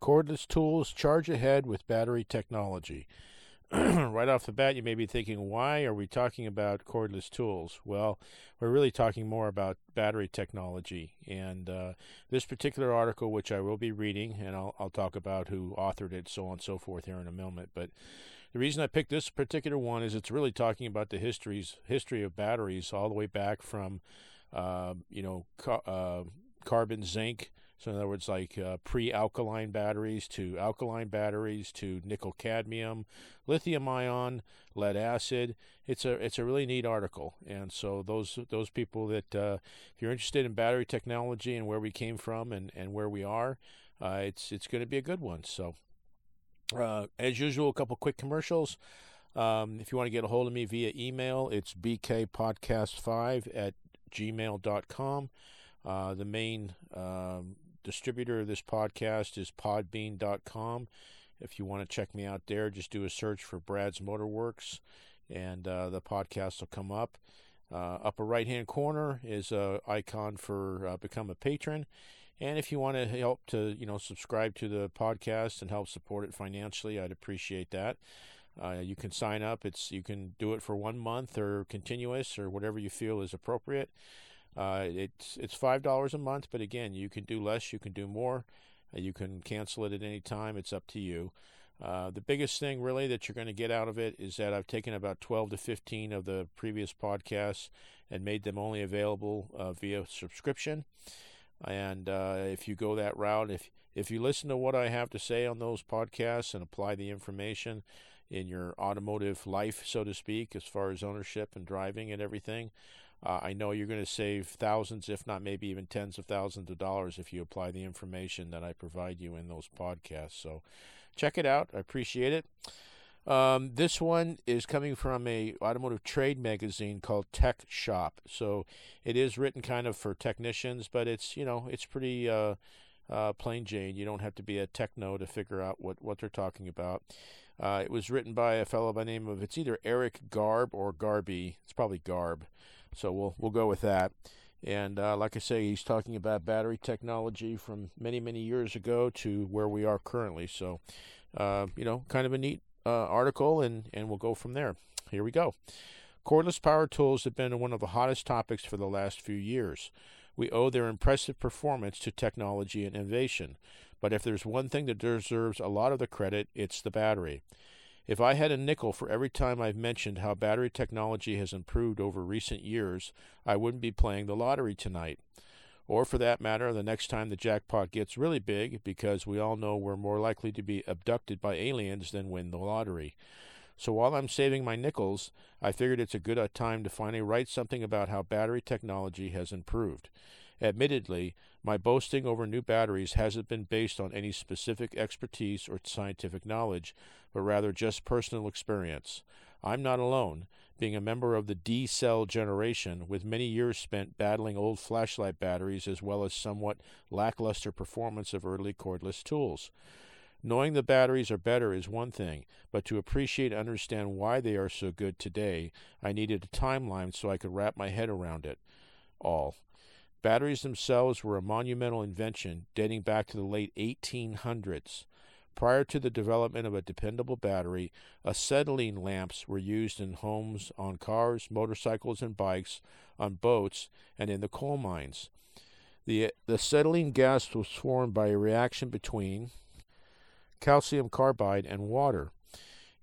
Cordless tools charge ahead with battery technology. right off the bat, you may be thinking, why are we talking about cordless tools? Well, we're really talking more about battery technology. And uh, this particular article, which I will be reading, and I'll, I'll talk about who authored it, so on and so forth here in a moment. But the reason I picked this particular one is it's really talking about the histories, history of batteries all the way back from, uh, you know, ca- uh, carbon zinc so, in other words, like uh, pre alkaline batteries to alkaline batteries to nickel cadmium, lithium ion, lead acid. It's a it's a really neat article, and so those those people that uh, if you're interested in battery technology and where we came from and, and where we are, uh, it's it's going to be a good one. So, uh, as usual, a couple quick commercials. Um, if you want to get a hold of me via email, it's bkpodcast5 at gmail.com. Uh, the main um, distributor of this podcast is podbean.com. If you want to check me out there, just do a search for Brad's Motorworks and uh, the podcast will come up. Uh, upper right hand corner is a icon for uh, become a patron. And if you want to help to you know subscribe to the podcast and help support it financially, I'd appreciate that. Uh, you can sign up. It's you can do it for one month or continuous or whatever you feel is appropriate. Uh, it's it's five dollars a month, but again, you can do less, you can do more, uh, you can cancel it at any time. It's up to you. Uh, the biggest thing really that you're going to get out of it is that I've taken about 12 to 15 of the previous podcasts and made them only available uh, via subscription. And uh, if you go that route, if if you listen to what I have to say on those podcasts and apply the information in your automotive life, so to speak, as far as ownership and driving and everything, uh, I know you're going to save thousands, if not maybe even tens of thousands of dollars if you apply the information that I provide you in those podcasts. So check it out. I appreciate it. Um, this one is coming from a automotive trade magazine called Tech Shop. So it is written kind of for technicians, but it's you know it's pretty uh, uh, plain Jane. You don't have to be a techno to figure out what what they're talking about. Uh, it was written by a fellow by name of it's either Eric Garb or Garby. It's probably Garb. So we'll we'll go with that. And uh, like I say, he's talking about battery technology from many many years ago to where we are currently. So uh, you know, kind of a neat uh, article, and and we'll go from there. Here we go. Cordless power tools have been one of the hottest topics for the last few years. We owe their impressive performance to technology and innovation. But if there's one thing that deserves a lot of the credit, it's the battery. If I had a nickel for every time I've mentioned how battery technology has improved over recent years, I wouldn't be playing the lottery tonight. Or for that matter, the next time the jackpot gets really big, because we all know we're more likely to be abducted by aliens than win the lottery. So while I'm saving my nickels, I figured it's a good uh, time to finally write something about how battery technology has improved. Admittedly, my boasting over new batteries hasn't been based on any specific expertise or scientific knowledge, but rather just personal experience. I'm not alone, being a member of the D cell generation, with many years spent battling old flashlight batteries as well as somewhat lackluster performance of early cordless tools. Knowing the batteries are better is one thing, but to appreciate and understand why they are so good today, I needed a timeline so I could wrap my head around it all. Batteries themselves were a monumental invention dating back to the late 1800s. Prior to the development of a dependable battery, acetylene lamps were used in homes, on cars, motorcycles, and bikes, on boats, and in the coal mines. The, the acetylene gas was formed by a reaction between calcium carbide and water,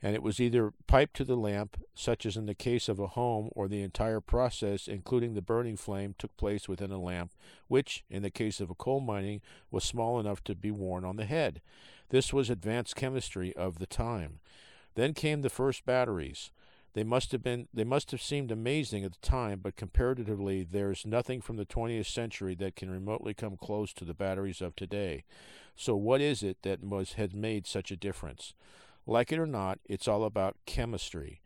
and it was either piped to the lamp, such as in the case of a home, or the entire process, including the burning flame, took place within a lamp, which, in the case of a coal mining, was small enough to be worn on the head. This was advanced chemistry of the time. Then came the first batteries. They must have been they must have seemed amazing at the time, but comparatively there's nothing from the 20th century that can remotely come close to the batteries of today. So what is it that was has made such a difference? Like it or not, it's all about chemistry.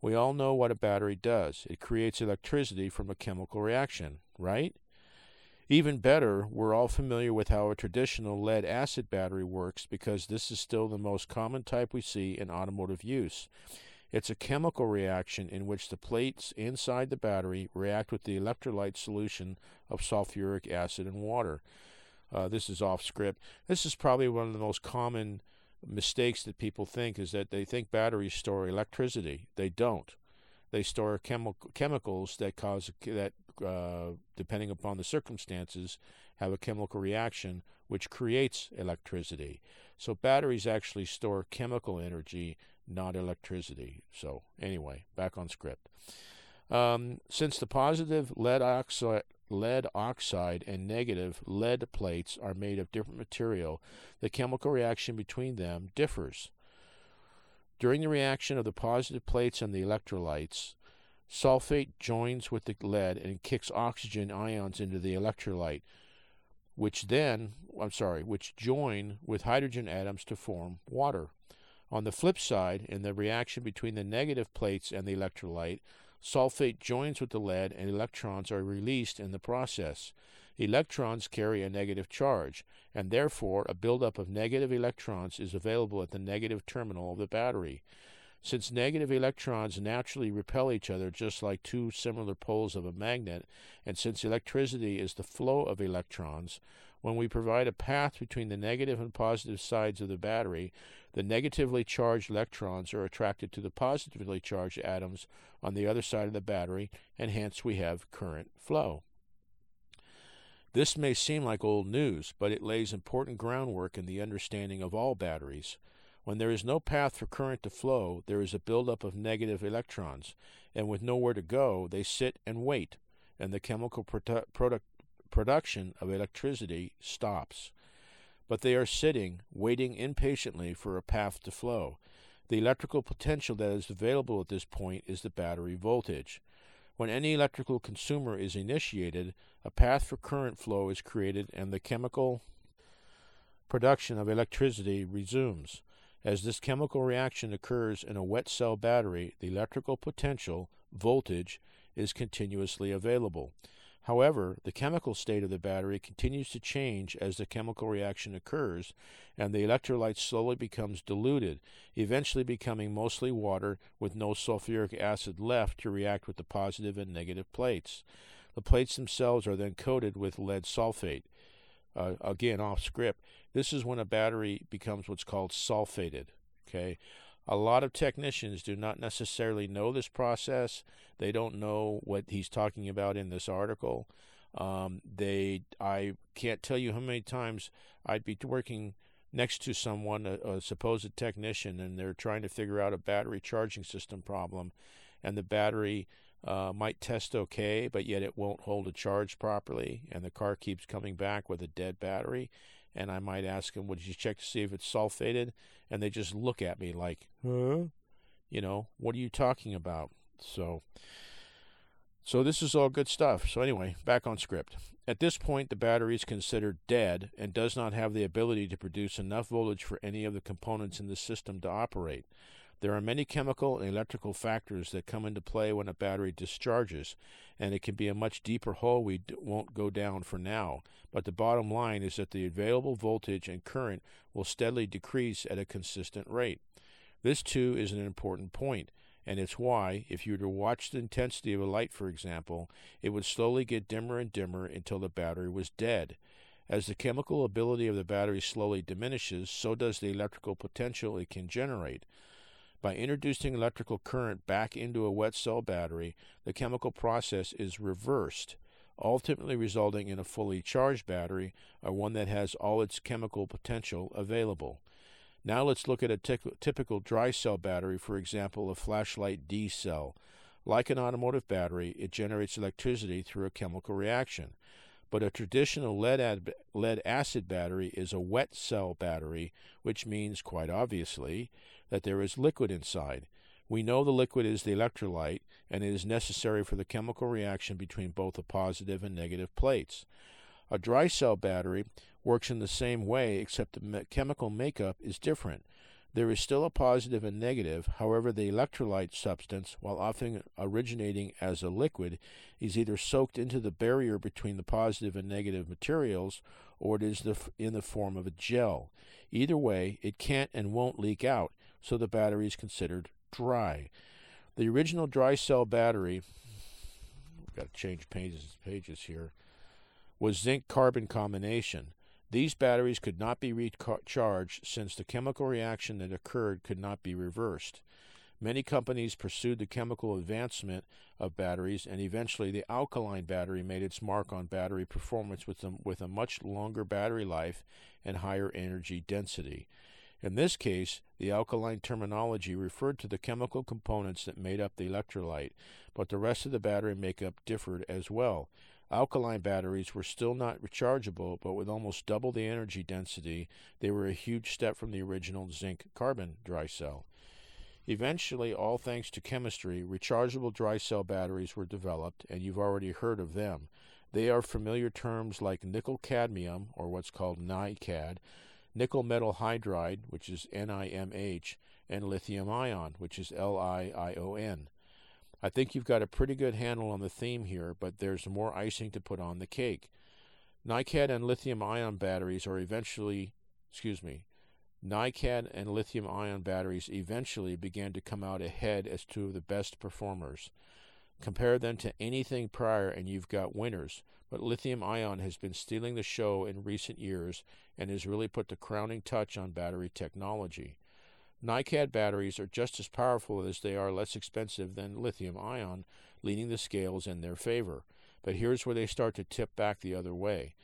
We all know what a battery does. It creates electricity from a chemical reaction, right? Even better, we're all familiar with how a traditional lead acid battery works because this is still the most common type we see in automotive use. It's a chemical reaction in which the plates inside the battery react with the electrolyte solution of sulfuric acid and water. Uh, this is off script. This is probably one of the most common mistakes that people think is that they think batteries store electricity. They don't. They store chemi- chemicals that cause that, uh, depending upon the circumstances, have a chemical reaction which creates electricity. So batteries actually store chemical energy, not electricity. So anyway, back on script. Um, since the positive lead oxide, lead oxide and negative lead plates are made of different material, the chemical reaction between them differs. During the reaction of the positive plates and the electrolytes, sulfate joins with the lead and kicks oxygen ions into the electrolyte, which then, I'm sorry, which join with hydrogen atoms to form water. On the flip side, in the reaction between the negative plates and the electrolyte, Sulfate joins with the lead and electrons are released in the process. Electrons carry a negative charge, and therefore a buildup of negative electrons is available at the negative terminal of the battery. Since negative electrons naturally repel each other just like two similar poles of a magnet, and since electricity is the flow of electrons, when we provide a path between the negative and positive sides of the battery, the negatively charged electrons are attracted to the positively charged atoms on the other side of the battery, and hence we have current flow. This may seem like old news, but it lays important groundwork in the understanding of all batteries. When there is no path for current to flow, there is a buildup of negative electrons, and with nowhere to go, they sit and wait, and the chemical produ- product production of electricity stops but they are sitting, waiting impatiently for a path to flow. The electrical potential that is available at this point is the battery voltage. When any electrical consumer is initiated, a path for current flow is created and the chemical production of electricity resumes. As this chemical reaction occurs in a wet cell battery, the electrical potential, voltage, is continuously available. However, the chemical state of the battery continues to change as the chemical reaction occurs, and the electrolyte slowly becomes diluted, eventually becoming mostly water with no sulfuric acid left to react with the positive and negative plates. The plates themselves are then coated with lead sulfate. Uh, again, off script. This is when a battery becomes what's called sulfated. Okay, a lot of technicians do not necessarily know this process. They don't know what he's talking about in this article. Um, they, I can't tell you how many times I'd be working next to someone, a, a supposed technician, and they're trying to figure out a battery charging system problem, and the battery uh, might test okay, but yet it won't hold a charge properly, and the car keeps coming back with a dead battery and I might ask them, "Would you check to see if it's sulfated?" And they just look at me like, "Huh?" You know, what are you talking about? So, so this is all good stuff. So anyway, back on script. At this point, the battery is considered dead and does not have the ability to produce enough voltage for any of the components in the system to operate. There are many chemical and electrical factors that come into play when a battery discharges, and it can be a much deeper hole we d- won't go down for now. But the bottom line is that the available voltage and current will steadily decrease at a consistent rate. This, too, is an important point, and it's why, if you were to watch the intensity of a light, for example, it would slowly get dimmer and dimmer until the battery was dead. As the chemical ability of the battery slowly diminishes, so does the electrical potential it can generate. By introducing electrical current back into a wet cell battery, the chemical process is reversed, ultimately resulting in a fully charged battery or one that has all its chemical potential available. Now let's look at a t- typical dry cell battery, for example, a flashlight D cell. Like an automotive battery, it generates electricity through a chemical reaction. But a traditional lead, ad- lead acid battery is a wet cell battery, which means, quite obviously, that there is liquid inside. We know the liquid is the electrolyte, and it is necessary for the chemical reaction between both the positive and negative plates. A dry cell battery works in the same way, except the me- chemical makeup is different. There is still a positive and negative, however, the electrolyte substance, while often originating as a liquid, is either soaked into the barrier between the positive and negative materials or it is the, in the form of a gel. Either way, it can't and won't leak out, so the battery is considered dry. The original dry cell battery, we've got to change pages, pages here, was zinc carbon combination. These batteries could not be recharged since the chemical reaction that occurred could not be reversed. Many companies pursued the chemical advancement of batteries, and eventually the alkaline battery made its mark on battery performance with a, with a much longer battery life and higher energy density. In this case, the alkaline terminology referred to the chemical components that made up the electrolyte, but the rest of the battery makeup differed as well. Alkaline batteries were still not rechargeable, but with almost double the energy density, they were a huge step from the original zinc carbon dry cell. Eventually, all thanks to chemistry, rechargeable dry cell batteries were developed, and you've already heard of them. They are familiar terms like nickel cadmium, or what's called NiCad, nickel metal hydride, which is NIMH, and lithium ion, which is LiION. I think you've got a pretty good handle on the theme here, but there's more icing to put on the cake. NiCad and lithium ion batteries are eventually, excuse me, NiCad and lithium ion batteries eventually began to come out ahead as two of the best performers. Compare them to anything prior and you've got winners, but lithium ion has been stealing the show in recent years and has really put the crowning touch on battery technology. NiCad batteries are just as powerful as they are less expensive than lithium ion, leaning the scales in their favor. But here's where they start to tip back the other way.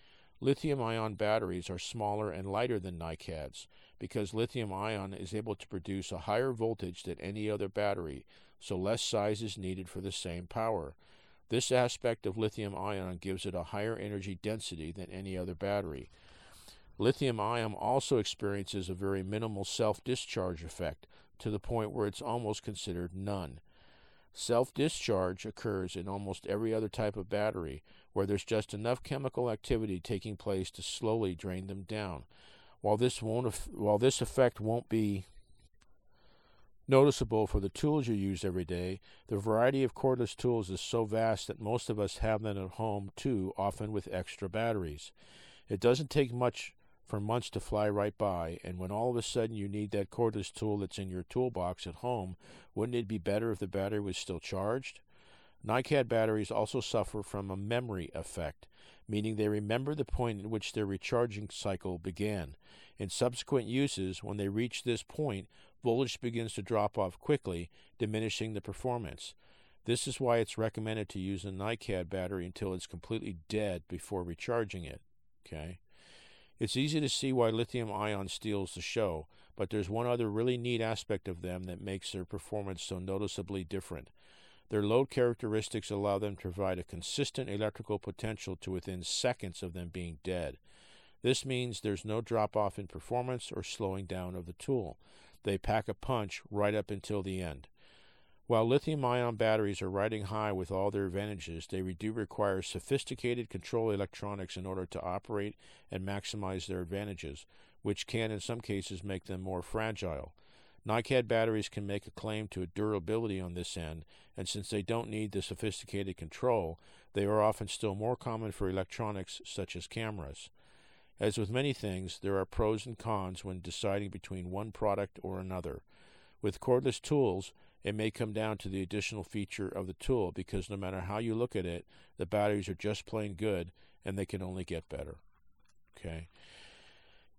Lithium ion batteries are smaller and lighter than NiCads because lithium ion is able to produce a higher voltage than any other battery, so less size is needed for the same power. This aspect of lithium ion gives it a higher energy density than any other battery. Lithium ion also experiences a very minimal self discharge effect to the point where it's almost considered none. Self discharge occurs in almost every other type of battery where there's just enough chemical activity taking place to slowly drain them down. While this won't while this effect won't be noticeable for the tools you use every day, the variety of cordless tools is so vast that most of us have them at home too, often with extra batteries. It doesn't take much for months to fly right by, and when all of a sudden you need that cordless tool that's in your toolbox at home, wouldn't it be better if the battery was still charged? NiCad batteries also suffer from a memory effect, meaning they remember the point at which their recharging cycle began. In subsequent uses, when they reach this point, voltage begins to drop off quickly, diminishing the performance. This is why it's recommended to use a NiCad battery until it's completely dead before recharging it. Okay? It's easy to see why lithium ion steals the show, but there's one other really neat aspect of them that makes their performance so noticeably different. Their load characteristics allow them to provide a consistent electrical potential to within seconds of them being dead. This means there's no drop off in performance or slowing down of the tool. They pack a punch right up until the end. While lithium ion batteries are riding high with all their advantages, they do require sophisticated control electronics in order to operate and maximize their advantages, which can in some cases make them more fragile. NiCad batteries can make a claim to durability on this end, and since they don't need the sophisticated control, they are often still more common for electronics such as cameras. As with many things, there are pros and cons when deciding between one product or another. With cordless tools, it may come down to the additional feature of the tool because no matter how you look at it, the batteries are just plain good and they can only get better. Okay.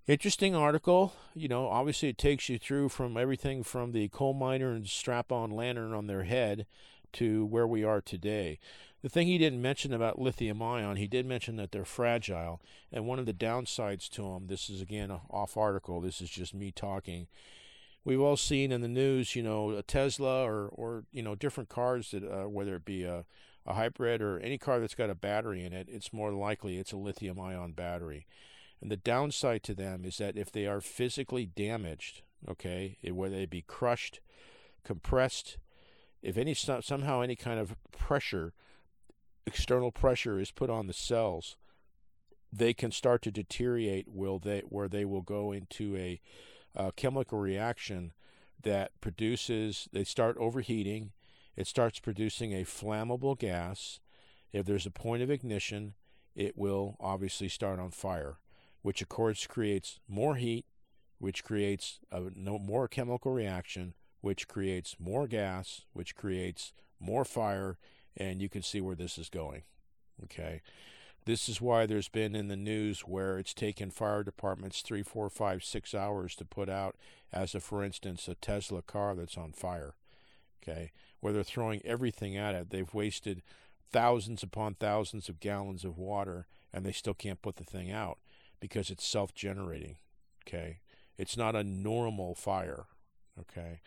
Interesting article. You know, obviously it takes you through from everything from the coal miner and strap on lantern on their head to where we are today. The thing he didn't mention about lithium ion, he did mention that they're fragile. And one of the downsides to them, this is again an off article, this is just me talking, we've all seen in the news, you know, a Tesla or or you know different cars that uh, whether it be a a hybrid or any car that's got a battery in it, it's more likely it's a lithium ion battery. And the downside to them is that if they are physically damaged, okay, whether they be crushed, compressed, if any somehow any kind of pressure, external pressure is put on the cells, they can start to deteriorate. Will they where they will go into a a chemical reaction that produces, they start overheating. It starts producing a flammable gas. If there's a point of ignition, it will obviously start on fire, which of course creates more heat, which creates a no, more chemical reaction, which creates more gas, which creates more fire, and you can see where this is going. Okay. This is why there's been in the news where it's taken fire departments three, four, five, six hours to put out, as a, for instance, a Tesla car that's on fire. Okay, where they're throwing everything at it. They've wasted thousands upon thousands of gallons of water, and they still can't put the thing out because it's self-generating. Okay, it's not a normal fire. Okay,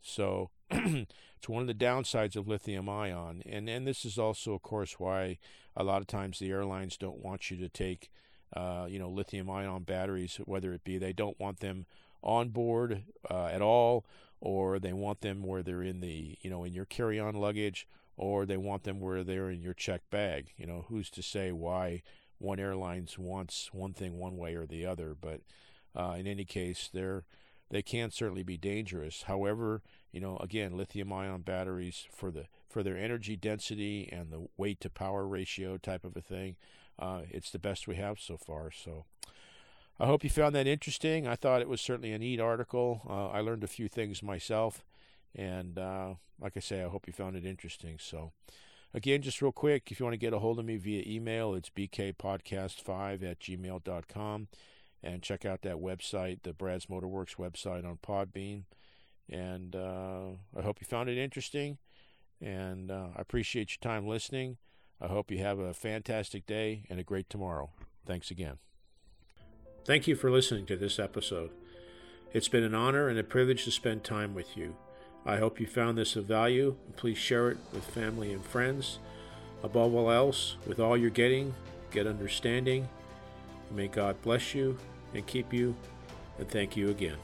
so it's one of the downsides of lithium ion. And, and this is also, of course, why a lot of times the airlines don't want you to take, uh, you know, lithium ion batteries, whether it be they don't want them on board uh, at all, or they want them where they're in the, you know, in your carry on luggage, or they want them where they're in your check bag. You know, who's to say why one airlines wants one thing one way or the other? But uh, in any case, they're they can certainly be dangerous. However, you know, again, lithium-ion batteries for the for their energy density and the weight to power ratio type of a thing, uh, it's the best we have so far. So. I hope you found that interesting. I thought it was certainly a neat article. Uh, I learned a few things myself. And uh, like I say, I hope you found it interesting. So, again, just real quick, if you want to get a hold of me via email, it's bkpodcast5 at gmail.com and check out that website, the Brad's Motorworks website on Podbean. And uh, I hope you found it interesting. And uh, I appreciate your time listening. I hope you have a fantastic day and a great tomorrow. Thanks again. Thank you for listening to this episode. It's been an honor and a privilege to spend time with you. I hope you found this of value. Please share it with family and friends. Above all else, with all you're getting, get understanding May God bless you and keep you, and thank you again.